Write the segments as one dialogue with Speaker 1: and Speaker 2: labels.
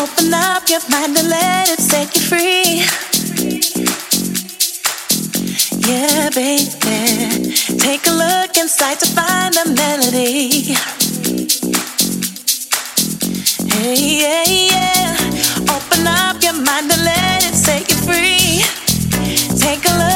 Speaker 1: Open up your mind and let it set you free. Yeah, baby. Take a look inside to find the melody. Hey, yeah, yeah. Open up your mind and let it set you free. Take a look.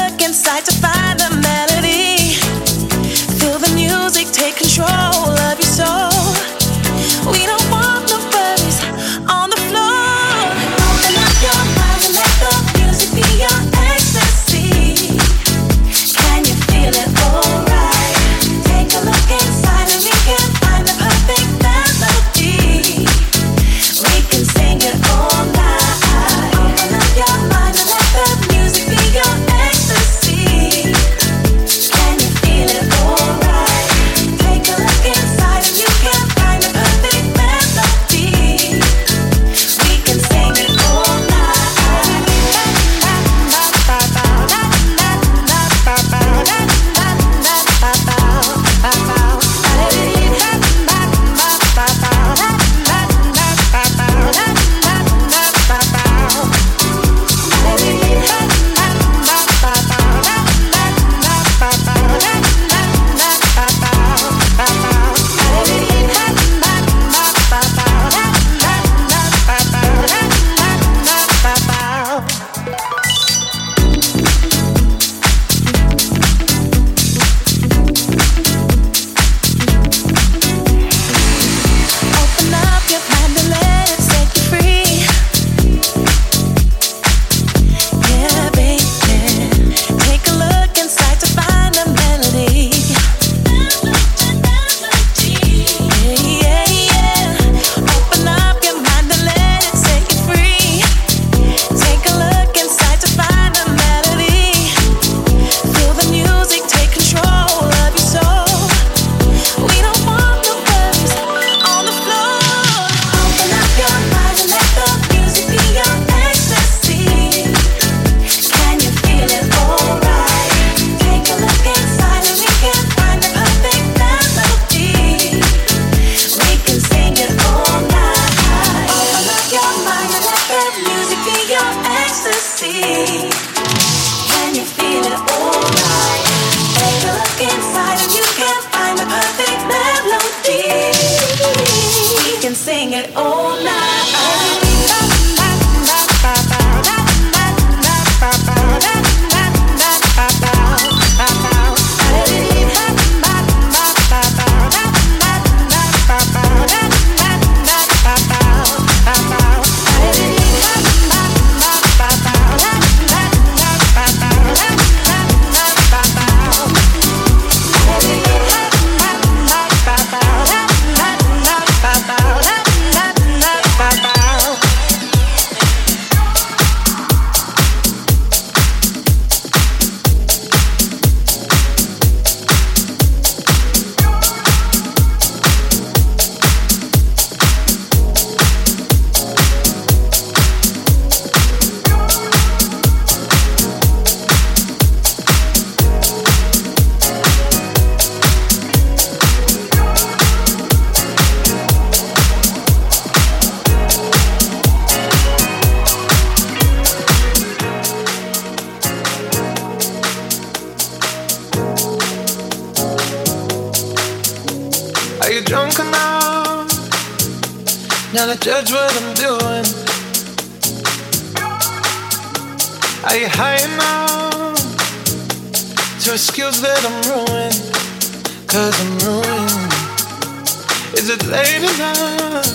Speaker 1: Is it late enough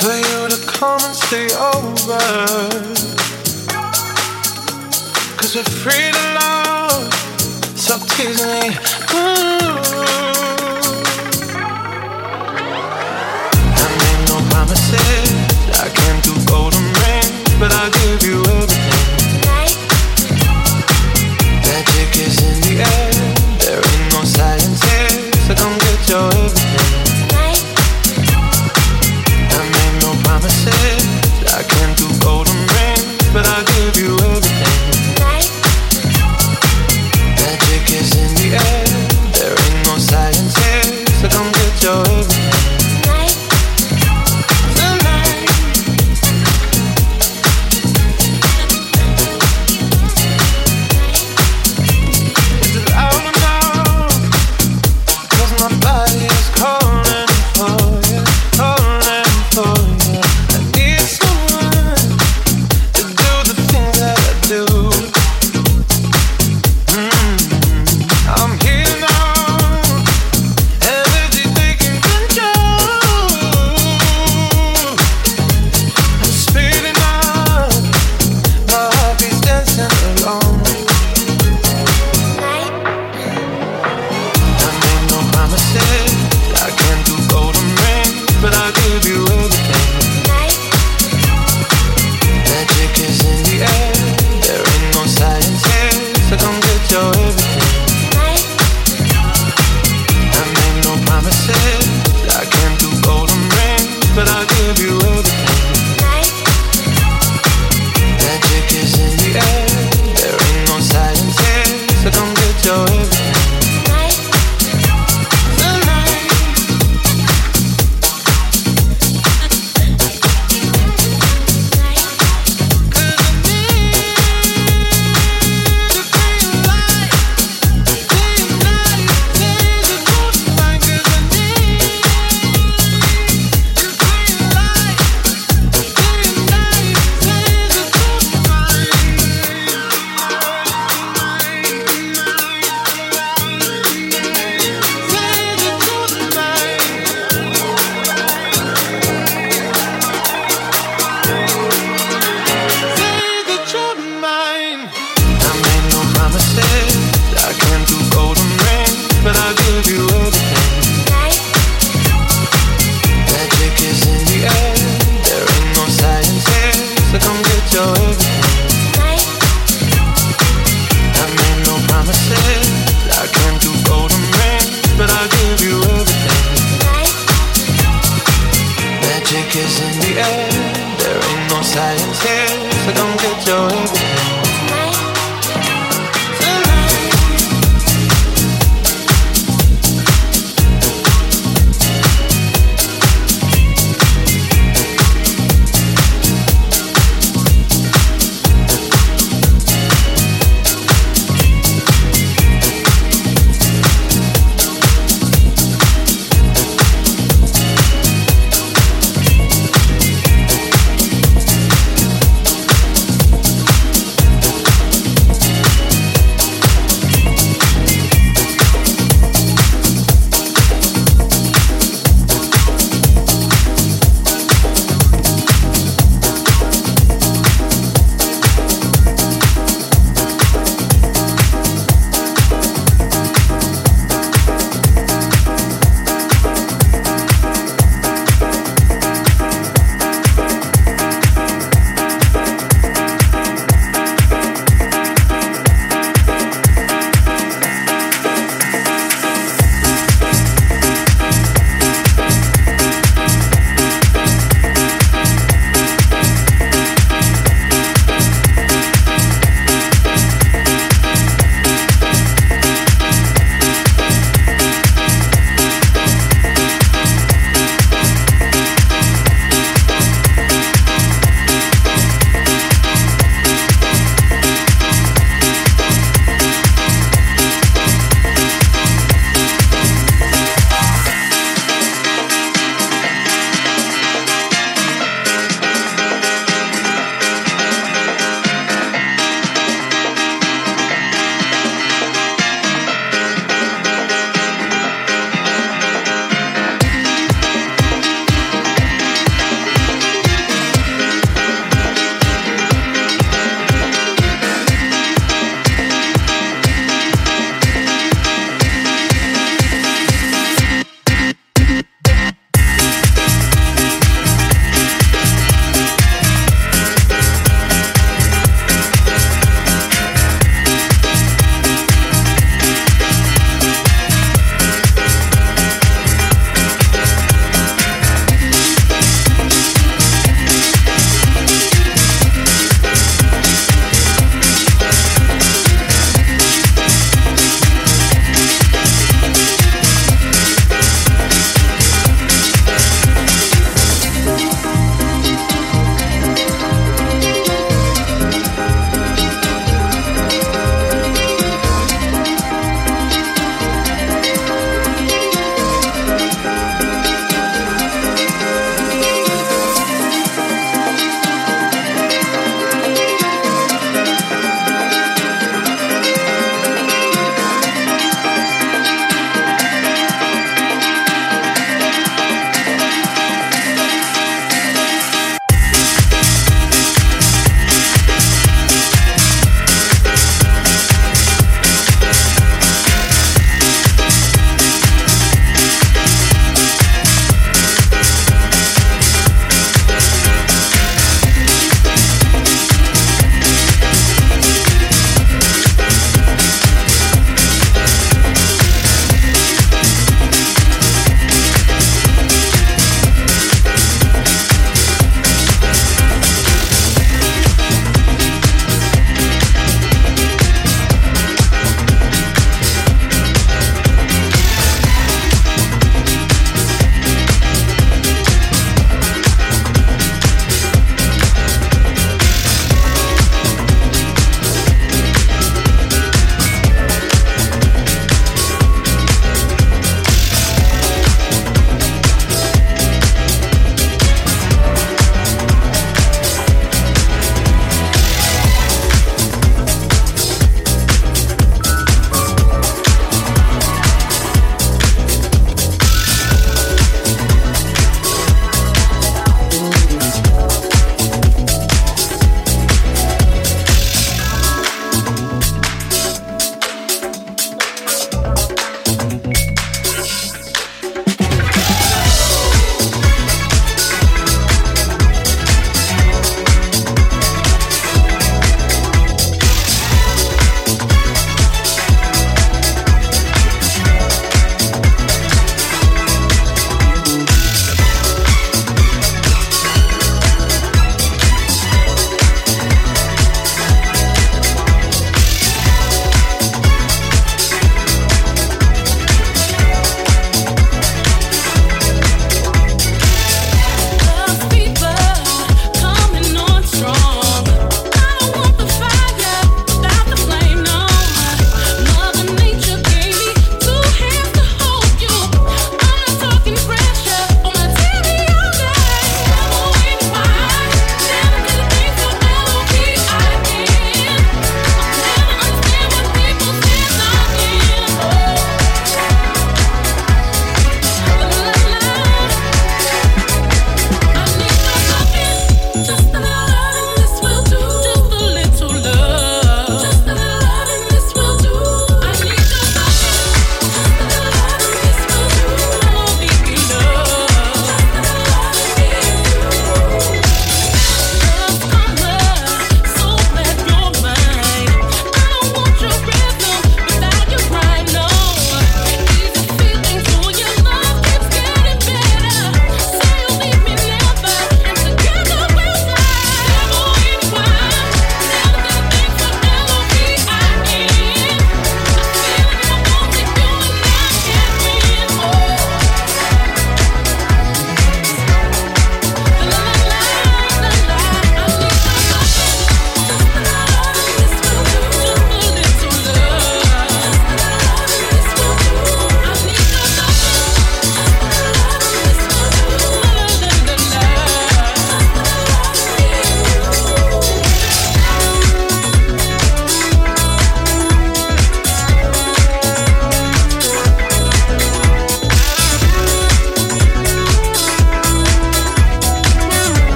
Speaker 1: for you to come and stay over? Cause we're free to love, so tease me. Ooh. I made no promises, I can't do golden rings, but I'll give you everything. Magic is in the air.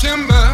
Speaker 1: September.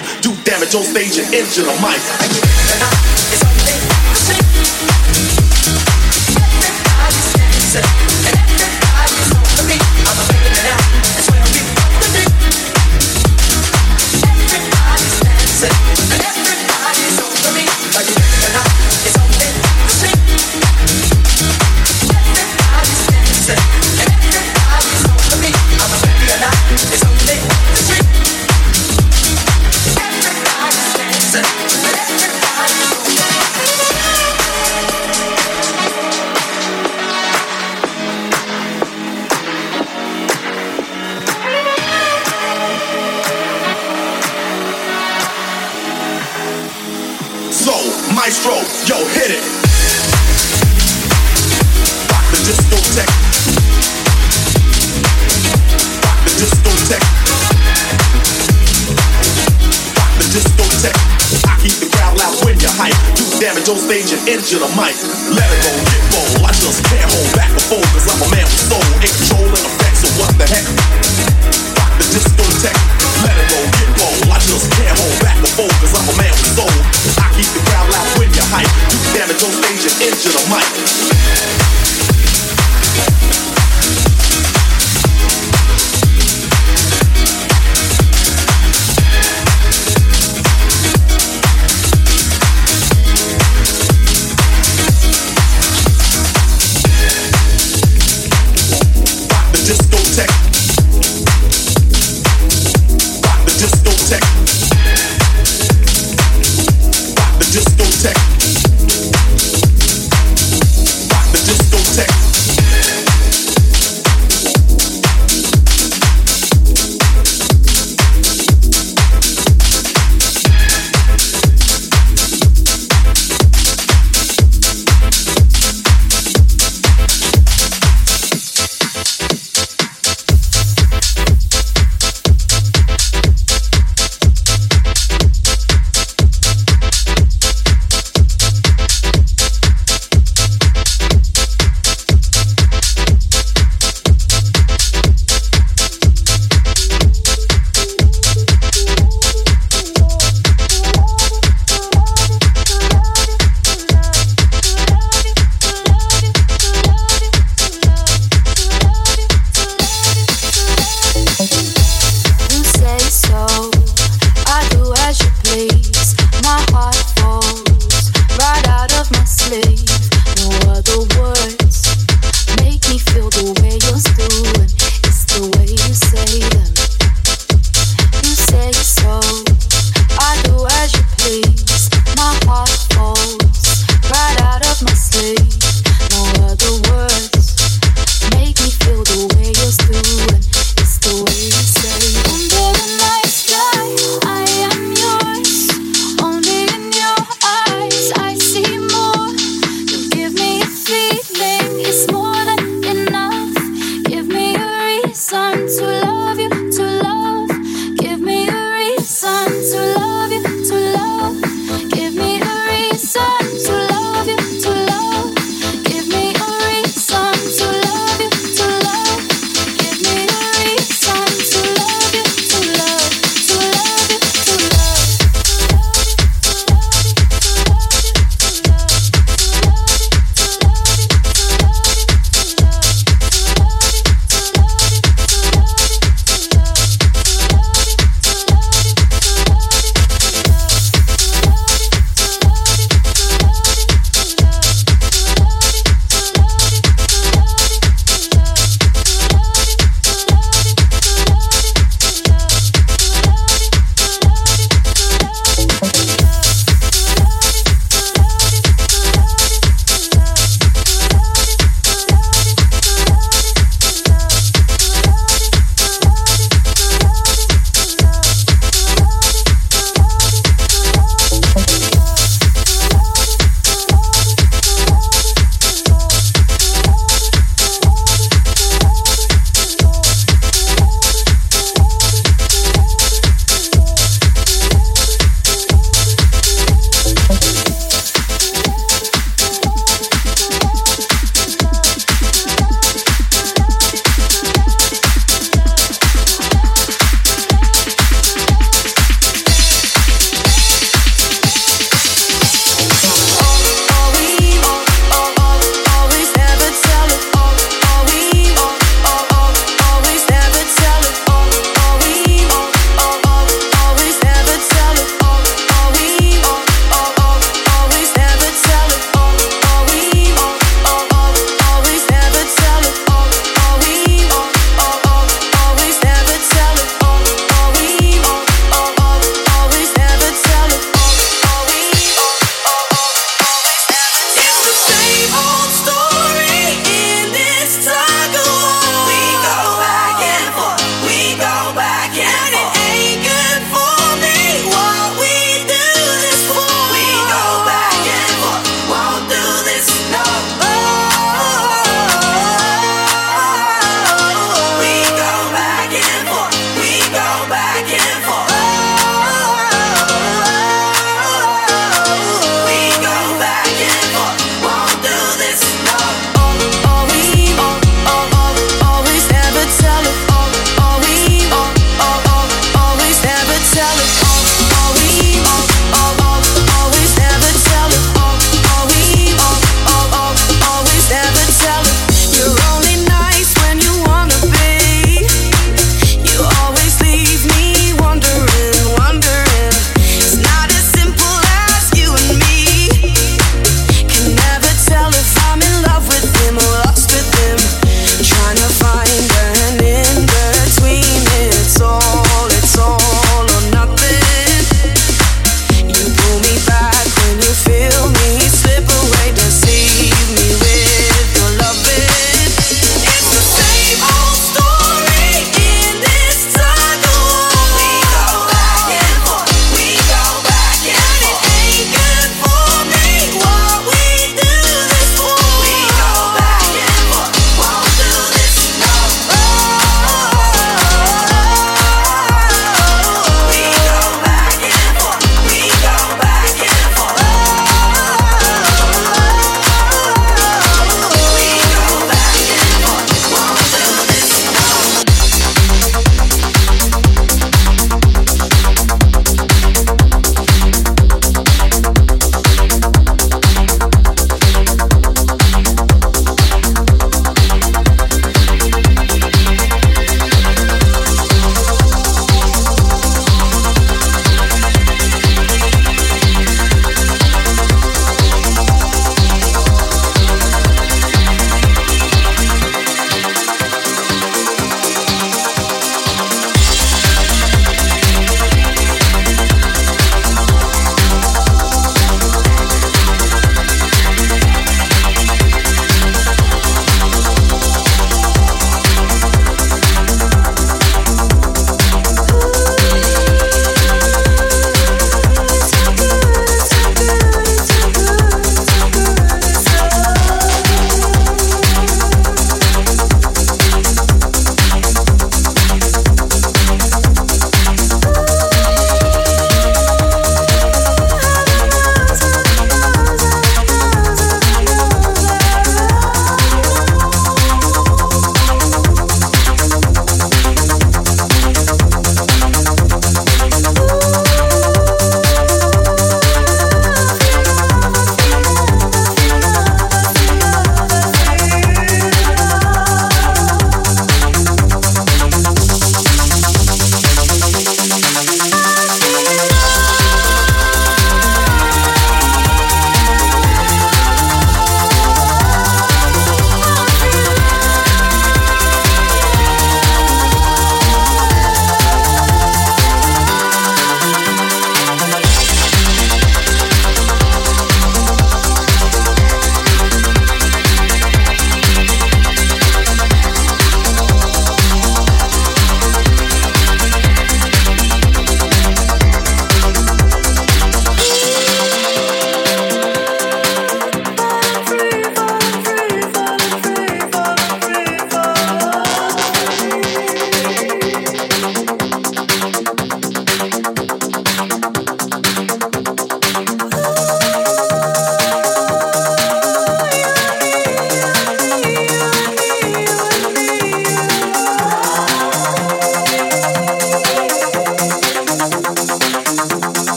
Speaker 1: life. Do damage on stage and injure the mic. to the mic.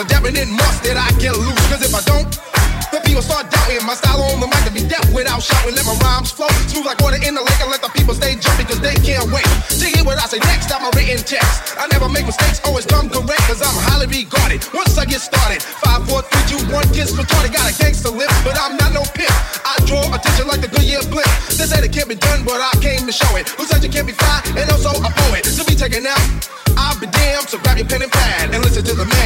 Speaker 1: A definite must that I get loose. Cause if I don't, the people start doubting my style on the mic to be deaf without shouting. Let my rhymes flow smooth like water in the lake and let the people stay jumping cause they can't wait to hear what I say next. I'm a written text. I never make mistakes, always come correct cause I'm highly regarded. Once I get started, five, four, three, two, one, kiss retarded. Got a gangster lip, but I'm not no pimp. I draw attention like the Goodyear blimp. They say it can't be done, but I came to show it. Who said you can't be fine? and also a poet? To be taken out, I'll be damned. So grab your pen and pad and listen to the man.